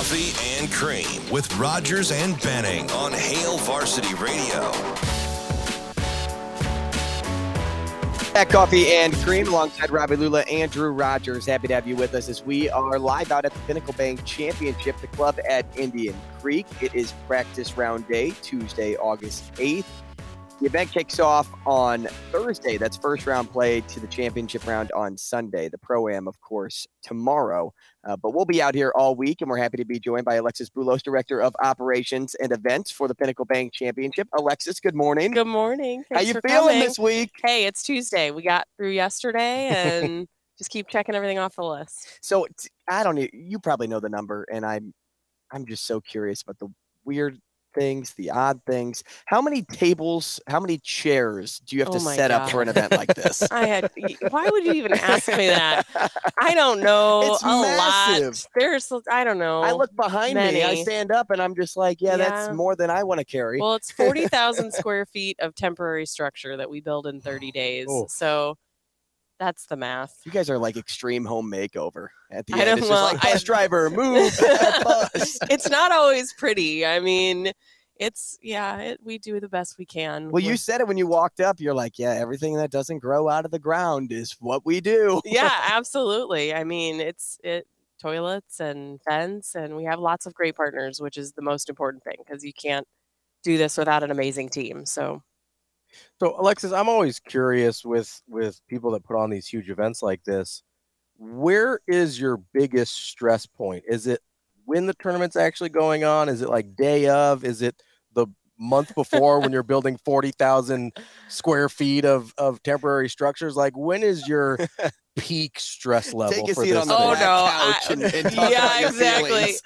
Coffee and Cream with Rogers and Benning on Hail Varsity Radio. At Coffee and Cream alongside Ravi Lulla and Drew Rogers. Happy to have you with us as we are live out at the Pinnacle Bank Championship, the club at Indian Creek. It is practice round day, Tuesday, August 8th. The event kicks off on Thursday. That's first round play to the championship round on Sunday. The Pro Am, of course, tomorrow. Uh, but we'll be out here all week, and we're happy to be joined by Alexis Boulos, Director of Operations and Events for the Pinnacle Bank Championship. Alexis, good morning. Good morning. How you feeling coming. this week? Hey, it's Tuesday. We got through yesterday and just keep checking everything off the list. So I don't. You probably know the number, and I'm, I'm just so curious about the weird things, the odd things. How many tables, how many chairs do you have Oh to set up for an event like this? I had why would you even ask me that? I don't know It's a massive. lot. There's I don't know. I look behind me, I stand up, and I'm just like, yeah, that's more than I want to carry. well, it's 40,000 square feet of temporary structure that we build in 30 days. Oh. So that's the math. you guys are like extreme home makeover at the I end. don't- It's just well, like I- bus driver, move bus. it's not always pretty. I mean, it's yeah, it, we do the best we can. Well, you said it when you walked up. You're like, yeah, everything that doesn't grow out of the ground is what we do. yeah, absolutely. I mean, it's it toilets and fence, and we have lots of great partners, which is the most important thing because you can't do this without an amazing team. So So Alexis, I'm always curious with with people that put on these huge events like this. Where is your biggest stress point? Is it when the tournament's actually going on? Is it like day of? Is it the month before when you're building 40,000 square feet of of temporary structures? Like when is your peak stress level Take a for seat this on the Oh, no, couch I- and, and talk Yeah, about exactly.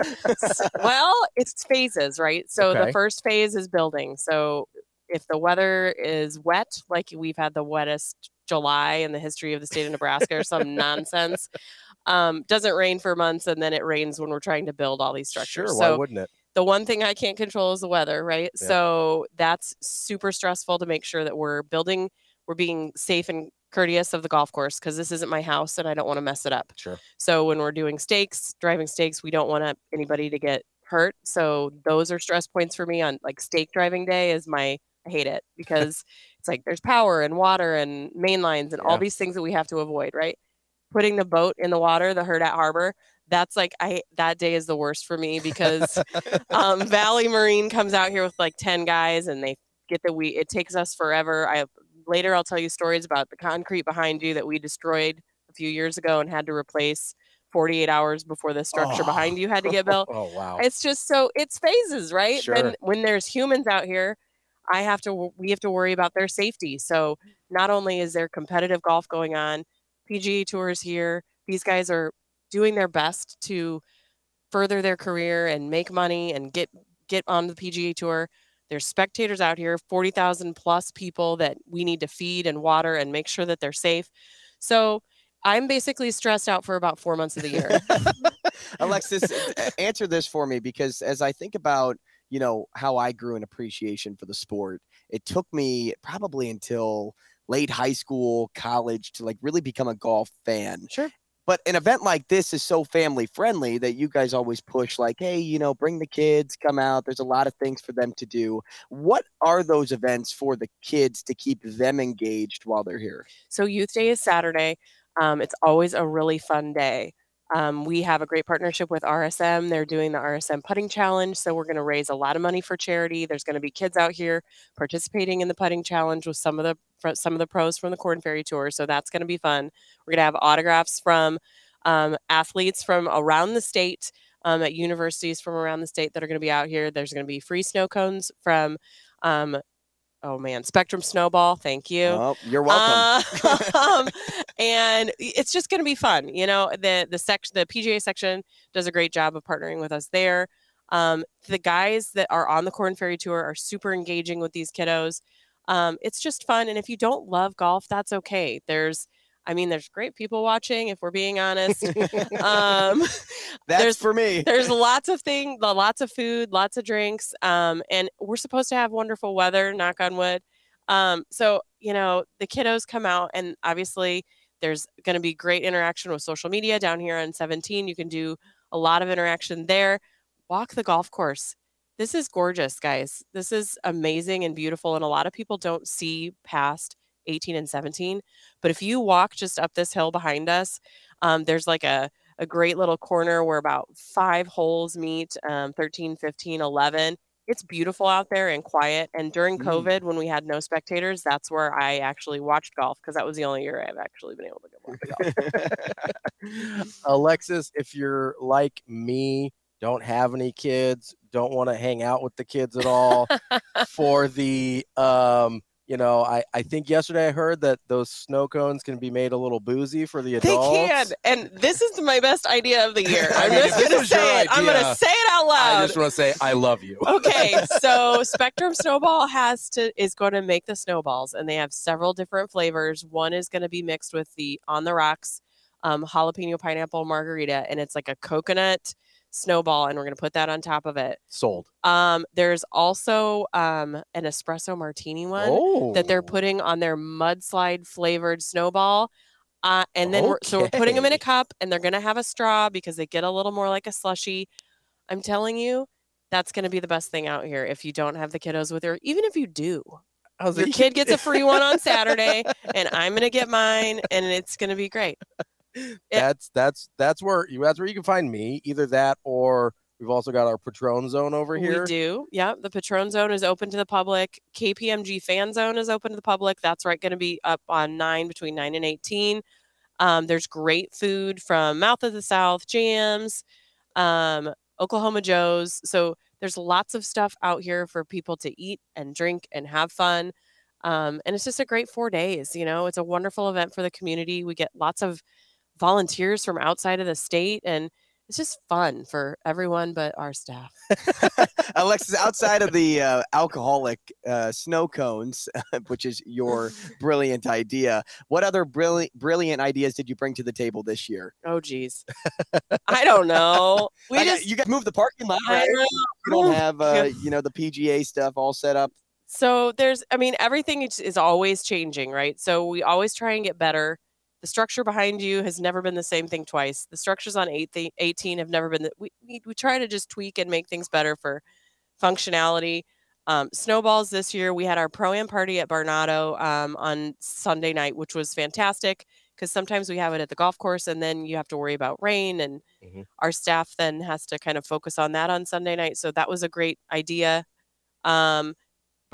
well, it's phases, right? So Okay. the first phase is building. So if the weather is wet, like we've had the wettest July in the history of the state of Nebraska or some nonsense, um, doesn't rain for months and then it rains when we're trying to build all these structures. Sure, so why wouldn't it? the one thing I can't control is the weather, right? Yeah. So that's super stressful to make sure that we're building, we're being safe and courteous of the golf course because this isn't my house and I don't want to mess it up. Sure. So when we're doing stakes, driving stakes, we don't want anybody to get hurt. So those are stress points for me on like stake driving day is my I hate it because it's like there's power and water and main lines and all these things that we have to avoid, right? Putting the boat in the water, the Hurrdat Harbor, that's like I that day is the worst for me because um, Valley Marine comes out here with like 10 guys and they get the we it takes us forever. I later I'll tell you stories about the concrete behind you that we destroyed a few years ago and had to replace 48 hours before the structure Oh. behind you had to get built. Oh wow. It's just so it's phases, right? Sure. Then when there's humans out here, I have to we have to worry about their safety. So mm. not only is there competitive golf going on, PGA tours here, these guys are doing their best to further their career and make money and get get on the PGA tour. There's spectators out here, 40,000 plus people that we need to feed and water and make sure that they're safe. So I'm basically stressed out for about 4 months of the year. Alexis, answer this for me because as I think about, you know, how I grew an appreciation for the sport, it took me probably until late high school, college to like really become a golf fan. Sure. But an event like this is so family friendly that you guys always push like, hey, you know, bring the kids, come out. There's a lot of things for them to do. What are those events for the kids to keep them engaged while they're here? So Youth Day is Saturday. Um, it's always a really fun day. Um, we have a great partnership with RSM. They're doing the RSM Putting Challenge, so we're going to raise a lot of money for charity. There's going to be kids out here participating in the putting challenge with some of the some of the pros from the Korn Ferry Tour, so that's going to be fun. We're going to have autographs from um, athletes from around the state um, at universities from around the state that are going to be out here. There's going to be free snow cones from, um, oh man, Spectrum Snowball. Thank you. Oh, you're welcome. Uh, um, and it's just going to be fun. You know, the the section, the PGA section does a great job of partnering with us there. Um, the guys that are on the Korn Ferry Tour are super engaging with these kiddos. Um, it's just fun, and if you don't love golf, that's okay. There's, I mean, there's great people watching. If we're being honest, um, That's there's- for me. there's lots of things, lots of food, lots of drinks, um, and we're supposed to have wonderful weather. Knock on wood. Um, so you know the kiddos come out, and obviously there's going to be great interaction with social media down here on 17. You can do a lot of interaction there. walk the golf course. This is gorgeous, guys. This is amazing and beautiful. And a lot of people don't see past 18 and 17. But if you walk just up this hill behind us, um, there's like a, a great little corner where about five holes meet um, 13, 15, 11 it's beautiful out there and quiet. And during Mm. COVID, when we had no spectators, that's where I actually watched golf because that was the only year I've actually been able to go watch golf. Alexis, if you're like me, don't have any kids, don't want to hang out with the kids at all for the um you know, I, I think yesterday I heard that those snow cones can be made a little boozy for the adults. They can, and this is my best idea of the year. I I'm mean, just gonna say it. I'm gonna say it out loud. I just want to say I love you. okay, so Spectrum Snowball has to is going to make the snowballs, and they have several different flavors. One is going to be mixed with the on the rocks um, jalapeno pineapple margarita, and it's like a coconut snowball, and we're going to put that on top of it. Sold. Um, there's also um, an espresso martini one Oh, that they're putting on their mudslide flavored snowball. Uh, and then we're, so we're putting them in a cup, and they're going to have a straw because they get a little more like a slushy. I'm telling you, that's going to be the best thing out here. If you don't have the kiddos with her, even if you do, your like, kid gets a free one on Saturday, and I'm going to get mine, and it's going to be great. That's that's that's where you that's where you can find me. Either that or we've also got our Patron zone over here. We do. Yeah. The Patron Zone is open to the public. KPMG Fan Zone is open to the public. That's right, going to be up on 9 between 9 and 18. Um, there's great food from Mouth of the South, Jams, um, Oklahoma Joe's. So there's lots of stuff out here for people to eat and drink and have fun. Um, and it's just a great four days. You know, it's a wonderful event for the community. We get lots of volunteers from outside of the state, and it's just fun for everyone but our staff. Alexis, outside of the uh, alcoholic uh, snow cones, which is your brilliant idea, what other brilliant brilliant ideas did you bring to the table this year? Oh, geez. I don't know. We I got- just, you got to move the parking lot, right? You don't have uh, you know the PGA stuff all set up. So there's, I mean, everything is, is always changing, right? So we always try and get better. The structure behind you has never been the same thing twice. The structures on 18 have never been, the, we, we, try to just tweak and make things better for functionality. Um, snowballs this year, we had our pro am party at Barnato um, on Sunday night, which was fantastic because sometimes we have it at the golf course and then you have to worry about rain and Mhm. our staff then has to kind of focus on that on Sunday night. So that was a great idea. Um,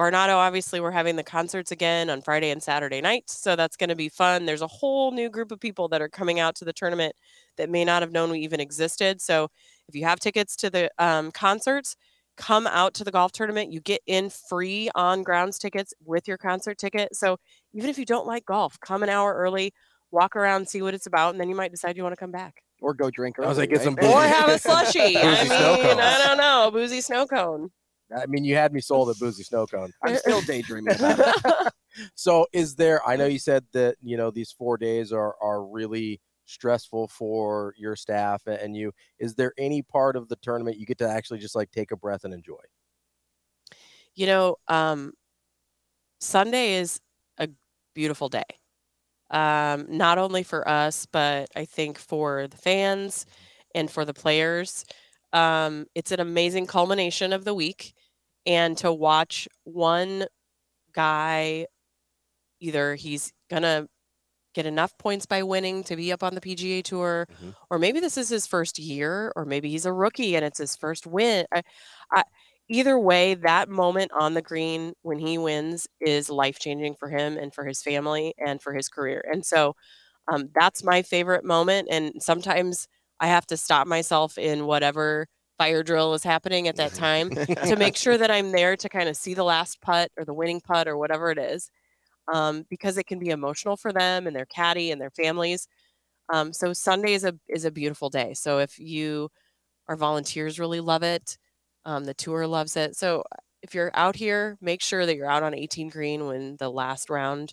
Barnato, obviously, we're having the concerts again on Friday and Saturday nights. So that's going to be fun. There's a whole new group of people that are coming out to the tournament that may not have known we even existed. So if you have tickets to the um, concerts, come out to the golf tournament. You get in free on grounds tickets with your concert ticket. So even if you don't like golf, come an hour early, walk around, see what it's about, and then you might decide you want to come back. Or go drink. I was like, get right? some Or have a slushy. I mean, I don't know. A boozy snow cone. I mean, you had me sold at boozy snow cone. I'm still daydreaming about it. So, is there? I know you said that you know these four days are are really stressful for your staff and you. Is there any part of the tournament you get to actually just like take a breath and enjoy? you know, um, Sunday is a beautiful day. Um, not only for us, but I think for the fans and for the players. Um, it's an amazing culmination of the week. And to watch one guy, either he's going to get enough points by winning to be up on the PGA Tour, Mhm. or maybe this is his first year, or maybe he's a rookie and it's his first win. I, I, either way, that moment on the green when he wins is life changing for him and for his family and for his career. And so um, that's my favorite moment. And sometimes I have to stop myself in whatever fire drill is happening at that time to make sure that I'm there to kind of see the last putt or the winning putt or whatever it is, um, because it can be emotional for them and their caddy and their families. Um, so Sunday is a is a beautiful day. So if you our volunteers really love it, um, the tour loves it. So if you're out here, make sure that you're out on 18 green when the last round,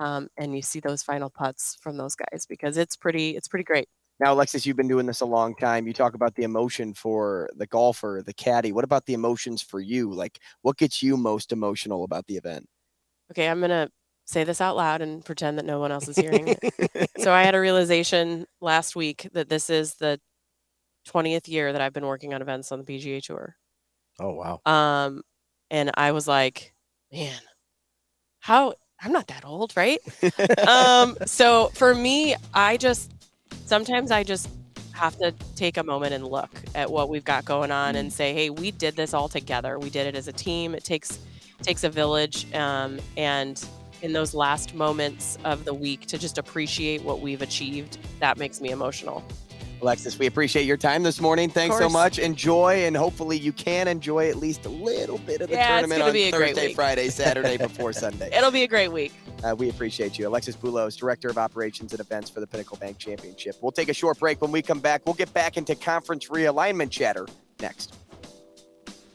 um, and you see those final putts from those guys because it's pretty it's pretty great. Now, Alexis, you've been doing this a long time. You talk about the emotion for the golfer, the caddy. What about the emotions for you? Like, what gets you most emotional about the event? Okay, I'm gonna say this out loud and pretend that no one else is hearing it. so I had a realization last week that this is the 20th year that I've been working on events on the PGA Tour. Oh wow. Um, and I was like, man, how I'm not that old, right? um, so for me, I just sometimes I just have to take a moment and look at what we've got going on and say, hey, we did this all together. We did it as a team. It takes takes a village, um, and in those last moments of the week to just appreciate what we've achieved, that makes me emotional. Alexis, we appreciate your time this morning. Thanks so much. Enjoy, and hopefully you can enjoy at least a little bit of the Yeah, tournament on be a Thursday. Friday, Saturday before Sunday. It'll be a great week. Uh, we appreciate you. Alexis Boulos, Director of Operations and Events for the Pinnacle Bank Championship. We'll take a short break. When we come back, we'll get back into conference realignment chatter next.